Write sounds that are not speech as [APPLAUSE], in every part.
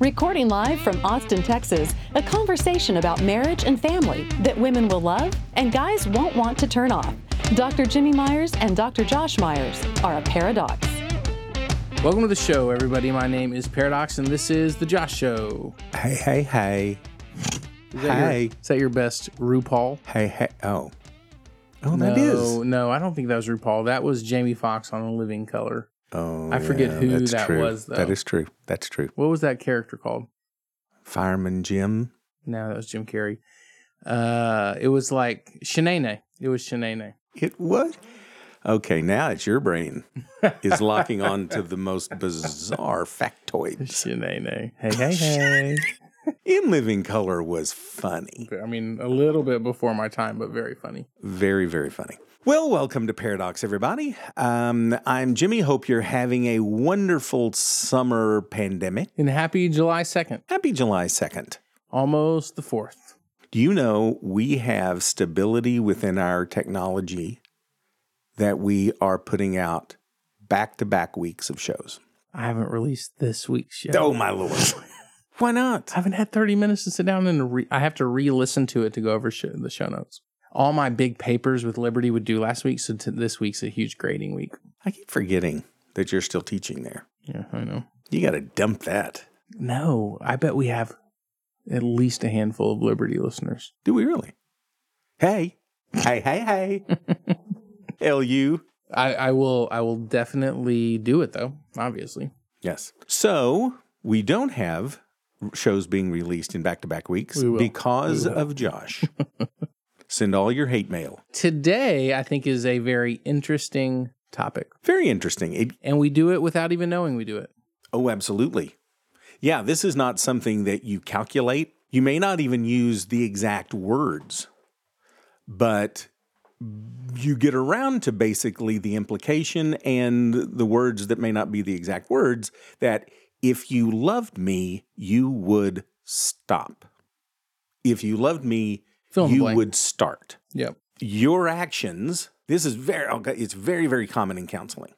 Recording live from Austin, Texas, a conversation about marriage and family that women will love and guys won't want to turn off. Dr. Jimmy Myers and Dr. Josh Myers are a paradox. Welcome to the show, everybody. My name is Paradox, and this is the Josh Show. Hey, hey, hey. Is that Hey. Your, is that your best RuPaul? Hey, hey. Oh. Oh, that is. no, that is. no, I don't think that was RuPaul. That was Jamie Foxx on In Living Color. Oh, I forget who that's that true. was, though. That is true. That's true. What was that character called? Fireman Jim. No, that was Jim Carrey. Uh, it was like Shanae. It was Shanae. It what? Okay, now it's your brain is locking on to the most [LAUGHS] bizarre factoids. Shanae. Hey, hey, hey. [LAUGHS] In Living Color was funny. I mean, a little bit before my time, but very funny. Very, very funny. Well, welcome to Pairadocs, everybody. Um, I'm Jimmy. Hope you're having a wonderful summer pandemic. And happy July 2nd, Happy July 2nd. almost the 4th. Do you know we have stability within our technology that we are putting out back to back weeks of shows? I haven't released this week's yet. Oh, my Lord. [LAUGHS] Why not? I haven't had 30 minutes to sit down and re- I have to re-listen to it to go over sh- the show notes. All my big papers with Liberty would do last week, so t- this week's a huge grading week. I keep forgetting that you're still teaching there. Yeah, I know. You got to dump that. No, I bet we have at least a handful of Liberty listeners. Do we really? Hey, hey, hey, hey. [LAUGHS] LU. I, I will. I will definitely do it though. Obviously, Yes. So we don't have shows being released in back to back weeks We because We of Josh. [LAUGHS] Send all your hate mail. today I think is a very interesting topic, Very interesting. It, and we do it without even knowing we do it. Oh, absolutely. Yeah, this is not something that you calculate. You may not even use the exact words, but you get around to basically the implication and the words that may not be the exact words that if you loved me, you would stop. If you loved me, you would start. Yep. your actions this is very oh, it's very very common in counseling.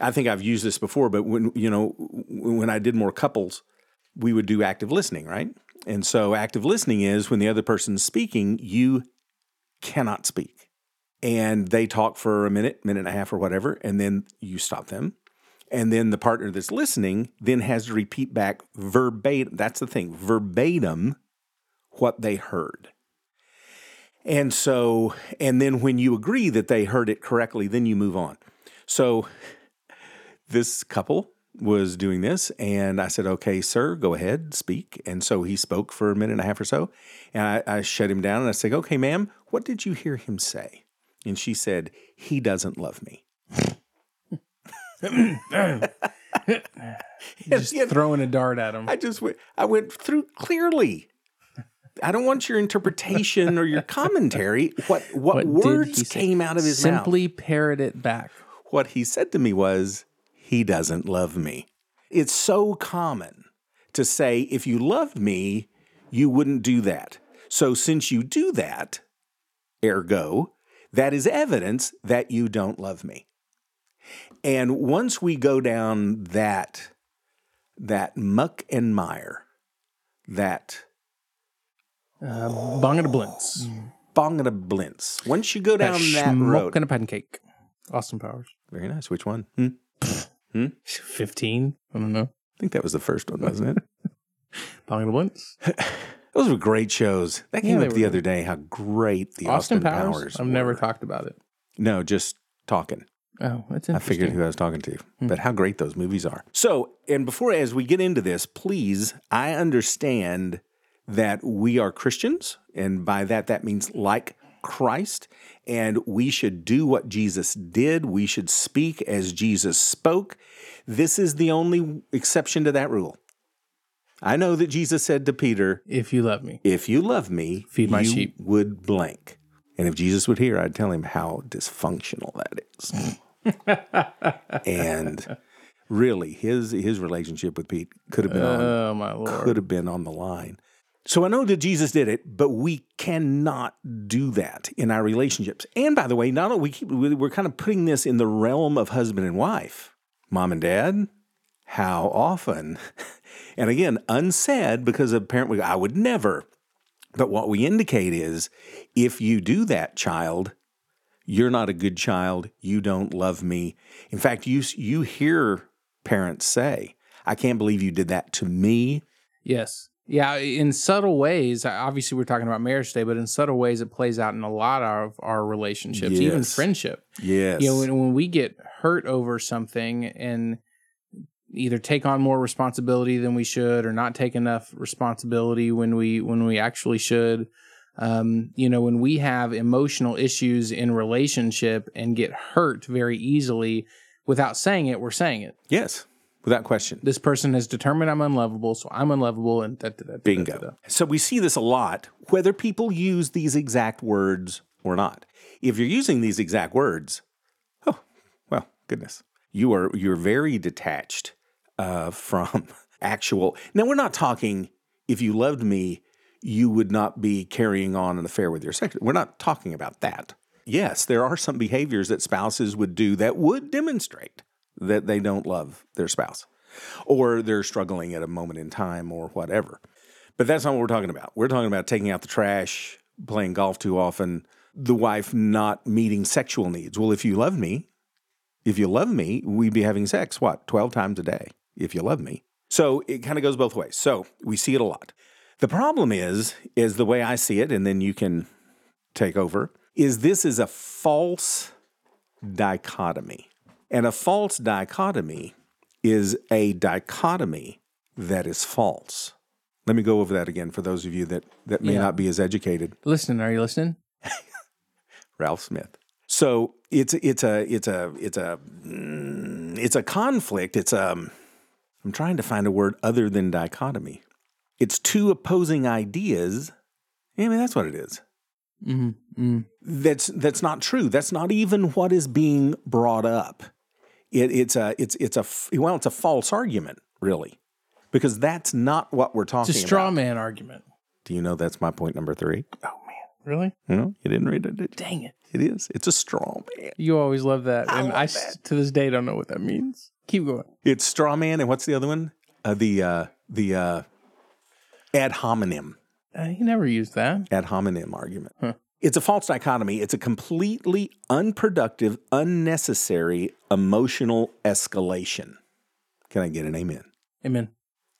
I think i've used this before but when you know when i did more couples we would do active listening right? And so active listening is when the other person's speaking you cannot speak. And they talk for a minute minute and a half or whatever and then you stop them and then the partner that's listening then has to repeat back verbatim that's the thing verbatim what they heard and so, and then when you agree that they heard it correctly, then you move on. So this couple was doing this, and I said, Okay, sir, go ahead, speak. And so he spoke for a minute and a half or so. And I, I shut him down and I said, Okay, ma'am, what did you hear him say? And she said, He doesn't love me. Just Yeah. throwing a dart at him. I just went, I went through clearly. I don't want your interpretation or your commentary. What what, What words came out of his mouth? Simply parrot it back. what he said to me was, He doesn't love me. It's so common to say, If you loved me, you wouldn't do that. So since you do that, ergo, that is evidence that you don't love me. And once we go down that, that muck and mire, that Uh, bong and a blintz. bong and a blintz, once you go down that schmuck road, and a pancake. Austin Powers. very nice. Which one? Hmm? 15. I don't know. I think that was the first one, wasn't it? [LAUGHS] Bong and a blintz. Those were great shows. That came they up the were. other day. How great the Austin, Austin, Powers. Powers. I've never talked about it. No, just talking. Oh, that's interesting. I figured who I was talking to, Hmm. but how great those movies are. So, and before as we get into this, please, I understand that we are Christians, and by that that means like Christ, and we should do what Jesus did. We should speak as Jesus spoke. This is the only exception to that rule. I know that Jesus said to Peter, If you love me. If you love me, Feed my you sheep. would blank. And if Jesus would hear, I'd tell him how dysfunctional that is. [LAUGHS] and really, his his relationship with Pete could have been on Oh, my Lord. could have been on the line. So I know that Jesus did it, but we cannot do that in our relationships. And by the way, not only we keep we're kind of putting this in the realm of husband and wife, mom and dad. How often? [LAUGHS] And again, unsaid because apparently I would never. But what we indicate is if you do that, child, you're not a good child. You don't love me. In fact, you you hear parents say, "I can't believe you did that to me." Yes. Yeah, in subtle ways, obviously we're talking about marriage today, but in subtle ways it plays out in a lot of our relationships, even friendship. Yes. You know, when, when we get hurt over something and either take on more responsibility than we should or not take enough responsibility when we when we actually should um, you know when we have emotional issues in relationship and get hurt very easily without saying it we're saying it yes, without question. this person has determined i'm unlovable so i'm unlovable and da, da, da. Bingo. So we see this a lot, whether people use these exact words or not. If you're using these exact words, oh, well, goodness, you are you're very detached uh, [LAUGHS] from actual. Now we're not talking. If you loved me, you would not be carrying on an affair with your secretary. We're not talking about that. Yes, there are some behaviors that spouses would do that would demonstrate that they don't love their spouse or they're struggling at a moment in time or whatever. But that's not what we're talking about. We're talking about taking out the trash, playing golf too often, the wife not meeting sexual needs. Well, if you love me, if you love me, we'd be having sex, what, 12 times a day, if you love me. So it kind of goes both ways. So we see it a lot. The problem is, is the way I see it, and then you can take over, is this is a false dichotomy. And a false dichotomy is a dichotomy that is false. Let me go over that again for those of you that, that may Yeah. not be as educated. listening are you listening [LAUGHS] Ralph Smith. So it's it's a it's a it's a mm, it's a conflict. It's a I'm trying to find a word other than dichotomy. It's two opposing ideas. I mean that's what it is. mm-hmm. That's that's not true. That's not even what is being brought up. It, it's a it's it's a well it's a false argument really, because that's not what we're talking about. it's a straw about. man argument Do you know that's my point number three? oh man really You know you didn't read it. Did dang it It is. It's a straw man. you always love that I and i love s- to this day don't know what that means keep going It's straw man, and what's the other one? Uh, the uh, the uh, ad hominem uh, he never used that ad hominem argument. Huh. It's a false dichotomy. It's a completely unproductive, unnecessary emotional escalation. Can I get an amen? amen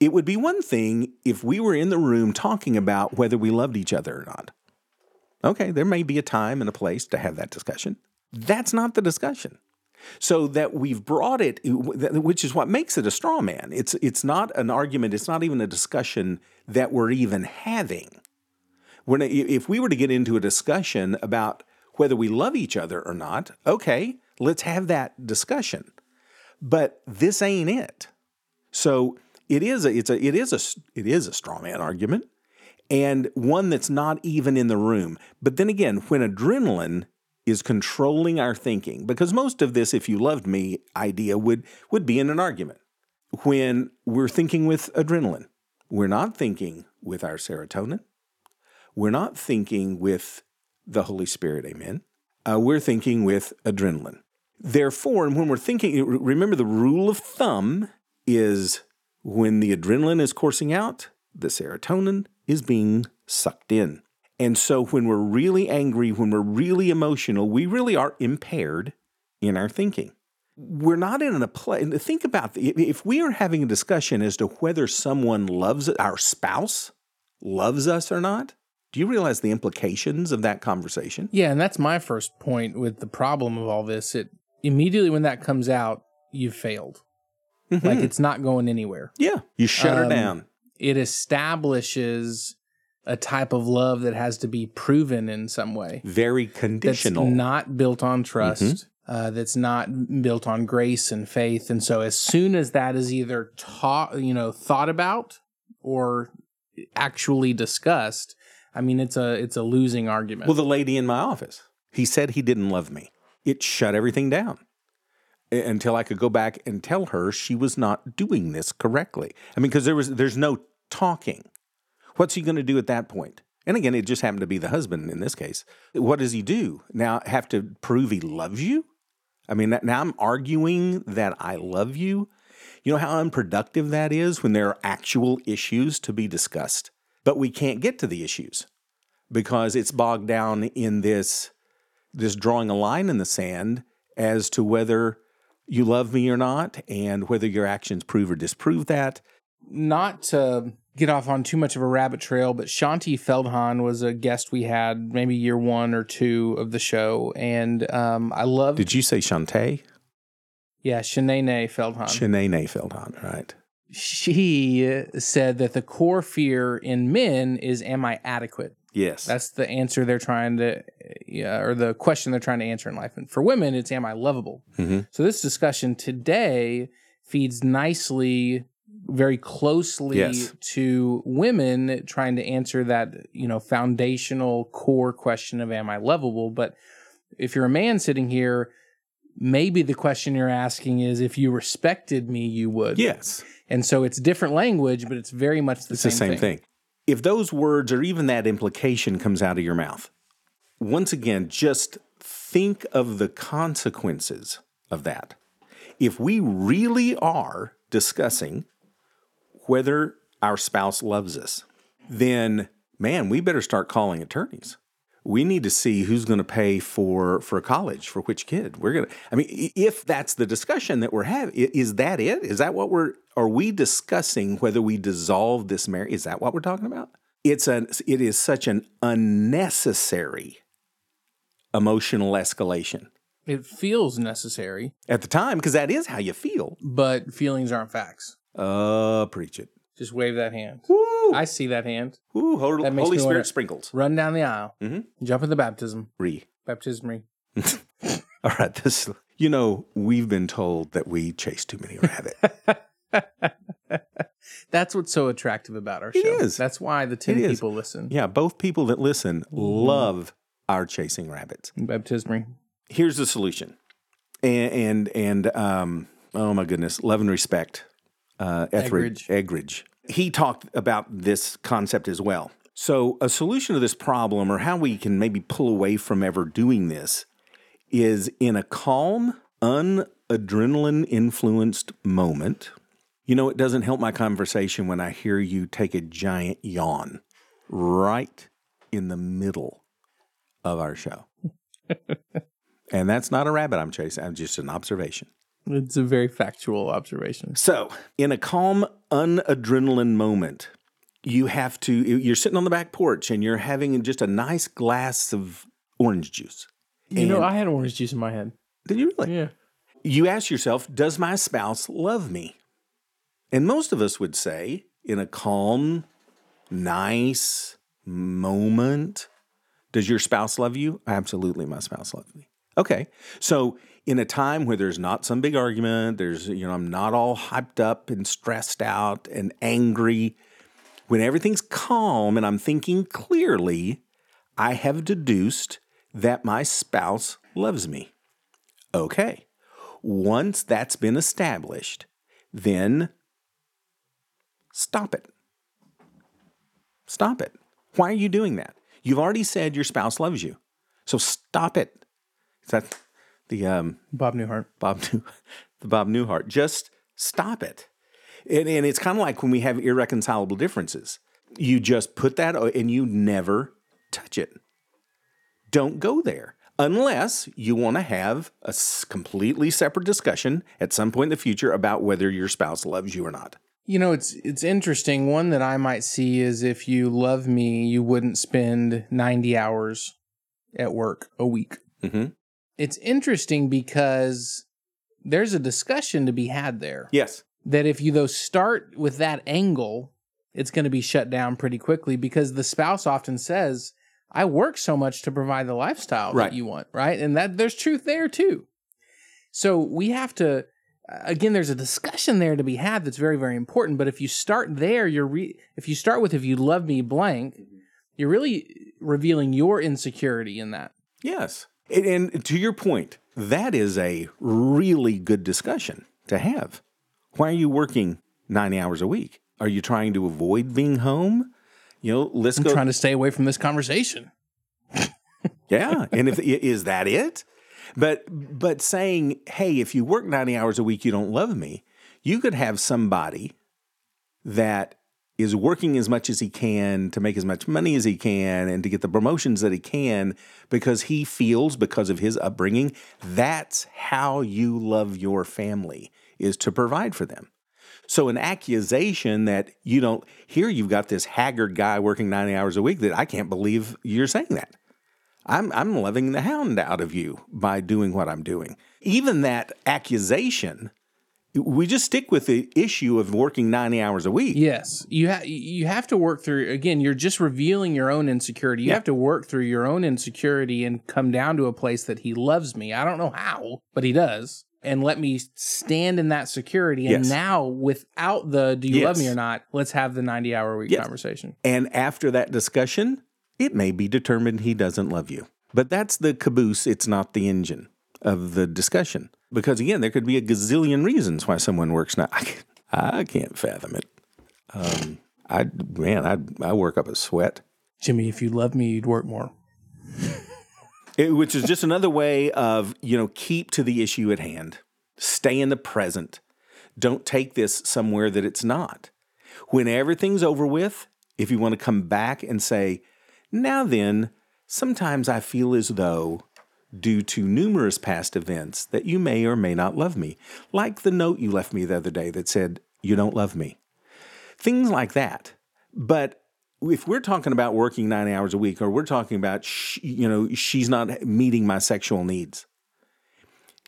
It would be one thing if we were in the room talking about whether we loved each other or not. Okay, there may be a time and a place to have that discussion. That's not the discussion. So that we've brought it, which is what makes it a straw man. It's it's not an argument. It's not even a discussion that we're even having. When if we were to get into a discussion about whether we love each other or not, okay, let's have that discussion. But this ain't it. So it is a it's a it is a it is a straw man argument and one that's not even in the room. But then again, when adrenaline is controlling our thinking, because most of this if you loved me idea would would be in an argument. When we're thinking with adrenaline, we're not thinking with our serotonin. We're not thinking with the Holy Spirit, amen. Uh, we're thinking with adrenaline. Therefore, and when we're thinking, remember the rule of thumb is when the adrenaline is coursing out, the serotonin is being sucked in. And so when we're really angry, when we're really emotional, we really are impaired in our thinking. We're not in a place. Think about the, if we are having a discussion as to whether someone loves our spouse loves us or not. Do you realize the implications of that conversation? Yeah, and that's my first point with the problem of all this. It immediately when that comes out, you've failed. Like it's not going anywhere. yeah, you shut her Um, down. It establishes a type of love that has to be proven in some way. Very conditional. That's not built on trust. Uh, that's not built on grace and faith. And so, as soon as that is either taught, you know, thought about or actually discussed, I mean it's a it's a losing argument. Well, the lady in my office, he said he didn't love me. It shut everything down until I could go back and tell her she was not doing this correctly. I mean, because there was there's no talking. What's he going to do at that point? And again, it just happened to be the husband in this case. What does he do now? Have to prove he loves you? I mean, now I'm arguing that I love you. You know how unproductive that is when there are actual issues to be discussed, but we can't get to the issues because it's bogged down in this this drawing a line in the sand as to whether you love me or not and whether your actions prove or disprove that. not to get off on too much of a rabbit trail, but Shaunti Feldhahn was a guest we had maybe year one or two of the show, and um, I love Did you say Shantae? yeah Shanae Feldhahn. Shanae Feldhahn, right? she said that the core fear in men is am I adequate? Yes. That's the answer they're trying to, yeah, or the question they're trying to answer in life. And for women, it's am I lovable? Mhm. So this discussion today feeds nicely, very closely Yes. to women trying to answer that, you know, foundational core question of am I lovable? But if you're a man sitting here, maybe the question you're asking is if you respected me, you would. yes. And so it's different language, but it's very much the It's same, the same thing. If those words or even that implication comes out of your mouth, once again, just think of the consequences of that. If we really are discussing whether our spouse loves us, then man, we better start calling attorneys. We need to see who's going to pay for for college for which kid. We're going to I mean if that's the discussion that we're having, is that it? Is that what we're are we discussing whether we dissolve this marriage? Is that what we're talking about? It's an it is such an unnecessary emotional escalation It feels necessary, at the time because that is how you feel. but feelings aren't facts. Uh, preach it. Just wave that hand. Woo! I see that hand. Woo, Holy, That Holy Spirit wanna- sprinkles. Run down the aisle. Mm-hmm. Jump in the baptism. Re. Baptismary. [LAUGHS] All right, this you know, we've been told that we chase too many rabbits. [LAUGHS] That's what's so attractive about our show. It is. That's why the 10 people listen. yeah, both people that listen love our chasing rabbits. Baptismary. Here's the solution. And and, and um, oh my goodness, love and respect. Uh, Etheridge, Eggerichs. He talked about this concept as well. So, a solution to this problem, or how we can maybe pull away from ever doing this, is in a calm, unadrenaline influenced moment. You know, it doesn't help my conversation when I hear you take a giant yawn right in the middle of our show. [LAUGHS] and that's not a rabbit I'm chasing, I'm just an observation. It's a very factual observation. So, in a calm, unadrenaline moment, you have to, you're sitting on the back porch and you're having just a nice glass of orange juice. You know, I had orange juice in my head. Did you really? Yeah. You ask yourself, does my spouse love me? And most of us would say, in a calm, nice moment, does your spouse love you? Absolutely, my spouse loves me. Okay. So, in a time where there's not some big argument, there's, you know, I'm not all hyped up and stressed out and angry, when everything's calm and I'm thinking clearly, I have deduced that my spouse loves me. Okay. Once that's been established, then stop it. Stop it. Why are you doing that? You've already said your spouse loves you. So stop it. Is that the um, Bob Newhart. Bob New, [LAUGHS] the Bob Newhart? Just stop it. And, and it's kind of like when we have irreconcilable differences. You just put that and you never touch it. Don't go there unless you want to have a completely separate discussion at some point in the future about whether your spouse loves you or not. You know, it's it's interesting. One that I might see is if you love me, you wouldn't spend 90 hours at work a week. Mhm. It's interesting because there's a discussion to be had there. Yes. That if you though start with that angle, it's going to be shut down pretty quickly because the spouse often says, "I work so much to provide the lifestyle Right. that you want," right? And that there's truth there too. So we have to uh, again, there's a discussion there to be had that's very, very important. But if you start there, you're re- if you start with "if you love me," blank, you're really revealing your insecurity in that. Yes. And, and to your point, that is a really good discussion to have. Why are you working 90 hours a week? Are you trying to avoid being home? You know, let's I'm go. trying to stay away from this conversation. [LAUGHS] yeah. And if is that it? But but saying, hey, if you work 90 hours a week, you don't love me, you could have somebody that is working as much as he can to make as much money as he can and to get the promotions that he can because he feels because of his upbringing that's how you love your family is to provide for them. So an accusation that you don't here you've got this haggard guy working 90 hours a week that I can't believe you're saying that. I'm I'm loving the hound out of you by doing what I'm doing. Even that accusation we just stick with the issue of working 90 hours a week. Yes, you have you have to work through again, you're just revealing your own insecurity. You Yeah. have to work through your own insecurity and come down to a place that he loves me. I don't know how, but he does. And let me stand in that security. And Yes. now without the do you love me or not, let's have the 90 hour week Yes. conversation. And after that discussion, it may be determined he doesn't love you. But that's the caboose, it's not the engine of the discussion. Because again, there could be a gazillion reasons why someone works now. [LAUGHS] I, can't- I can't fathom it. Um, I man, I I work up a sweat. Jimmy, if you love me, you'd work more. It- which is just another way of you know keep to the issue at hand stay in the present don't take this somewhere that it's not when everything's over with if you want to come back and say now then sometimes i feel as though due to numerous past events that you may or may not love me like the note you left me the other day that said you don't love me. Things like that. But if we're talking about working nine hours a week or we're talking about you know she's not meeting my sexual needs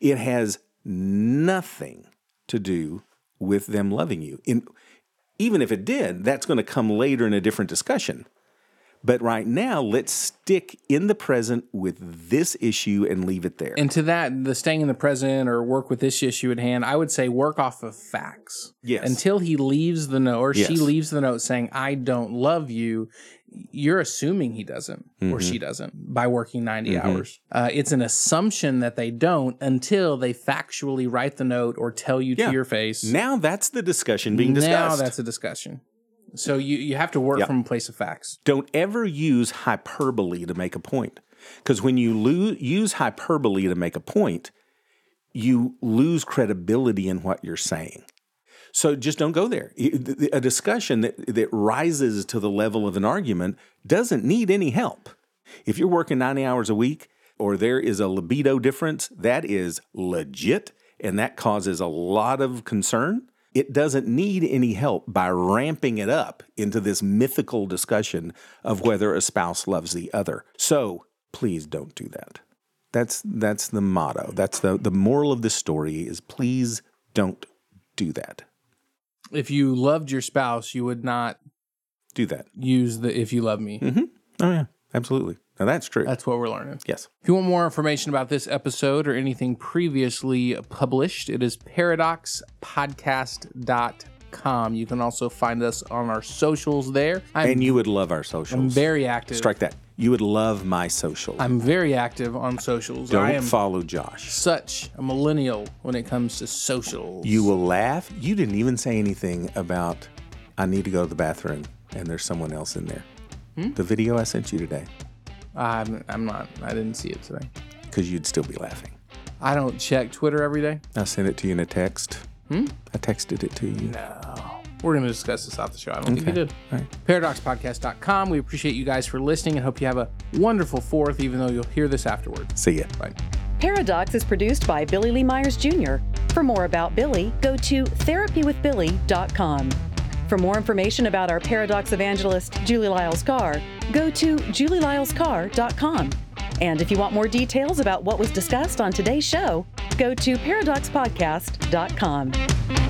it has nothing to do with them loving you. In even if it did that's going to come later in a different discussion but right now let's stick in the present with this issue and leave it there And to that, the staying in the present or work with this issue at hand, I would say work off of facts. Yes. Until he leaves the note or she leaves the note saying, I don't love you, you're assuming he doesn't Mm-hmm. or she doesn't by working 90 hours. Uh, it's an assumption that they don't until they factually write the note or tell you Yeah. to your face. now that's the discussion being discussed. Now that's a discussion. So you, you have to work Yeah. from a place of facts. don't ever use hyperbole to make a point. Because when you lo- use hyperbole to make a point, you lose credibility in what you're saying. So just don't go there. A discussion that, that rises to the level of an argument doesn't need any help. If you're working 90 hours a week or there is a libido difference, that is legit and that causes a lot of concern. It doesn't need any help by ramping it up into this mythical discussion of whether a spouse loves the other. So please don't do that. That's that's the motto. That's the the moral of the story is please don't do that. If you loved your spouse, you would not Do that. use the if you love me. Mm-hmm. Oh yeah, absolutely. Now that's true. That's what we're learning. yes. If you want more information about this episode or anything previously published, it is paradoxpodcast.com. You can also find us on our socials there. I'm, And you would love our socials. I'm very active. Strike that. You would love my socials. I'm very active on socials. Don't I am follow Josh. such a millennial when it comes to socials. You will laugh. You didn't even say anything about I need to go to the bathroom and there's someone else in there. Hmm? The video I sent you today, I'm, I'm not. I didn't see it today. because you'd still be laughing. I don't check Twitter every day. I sent it to you in a text. Hmm? I texted it to you. No. We're going to discuss this off the show. I don't think we Okay. did. All right. ParadoxPodcast.com. We appreciate you guys for listening and hope you have a wonderful fourth, even though you'll hear this afterward. See ya. Bye. Pairadocs is produced by Billy Lee Myers Jr. For more about Billy, go to therapywithbilly.com. For more information about our Pairadocs evangelist, Julie Lyles Carr, go to julielylescarr.com. And if you want more details about what was discussed on today's show, go to paradoxpodcast.com.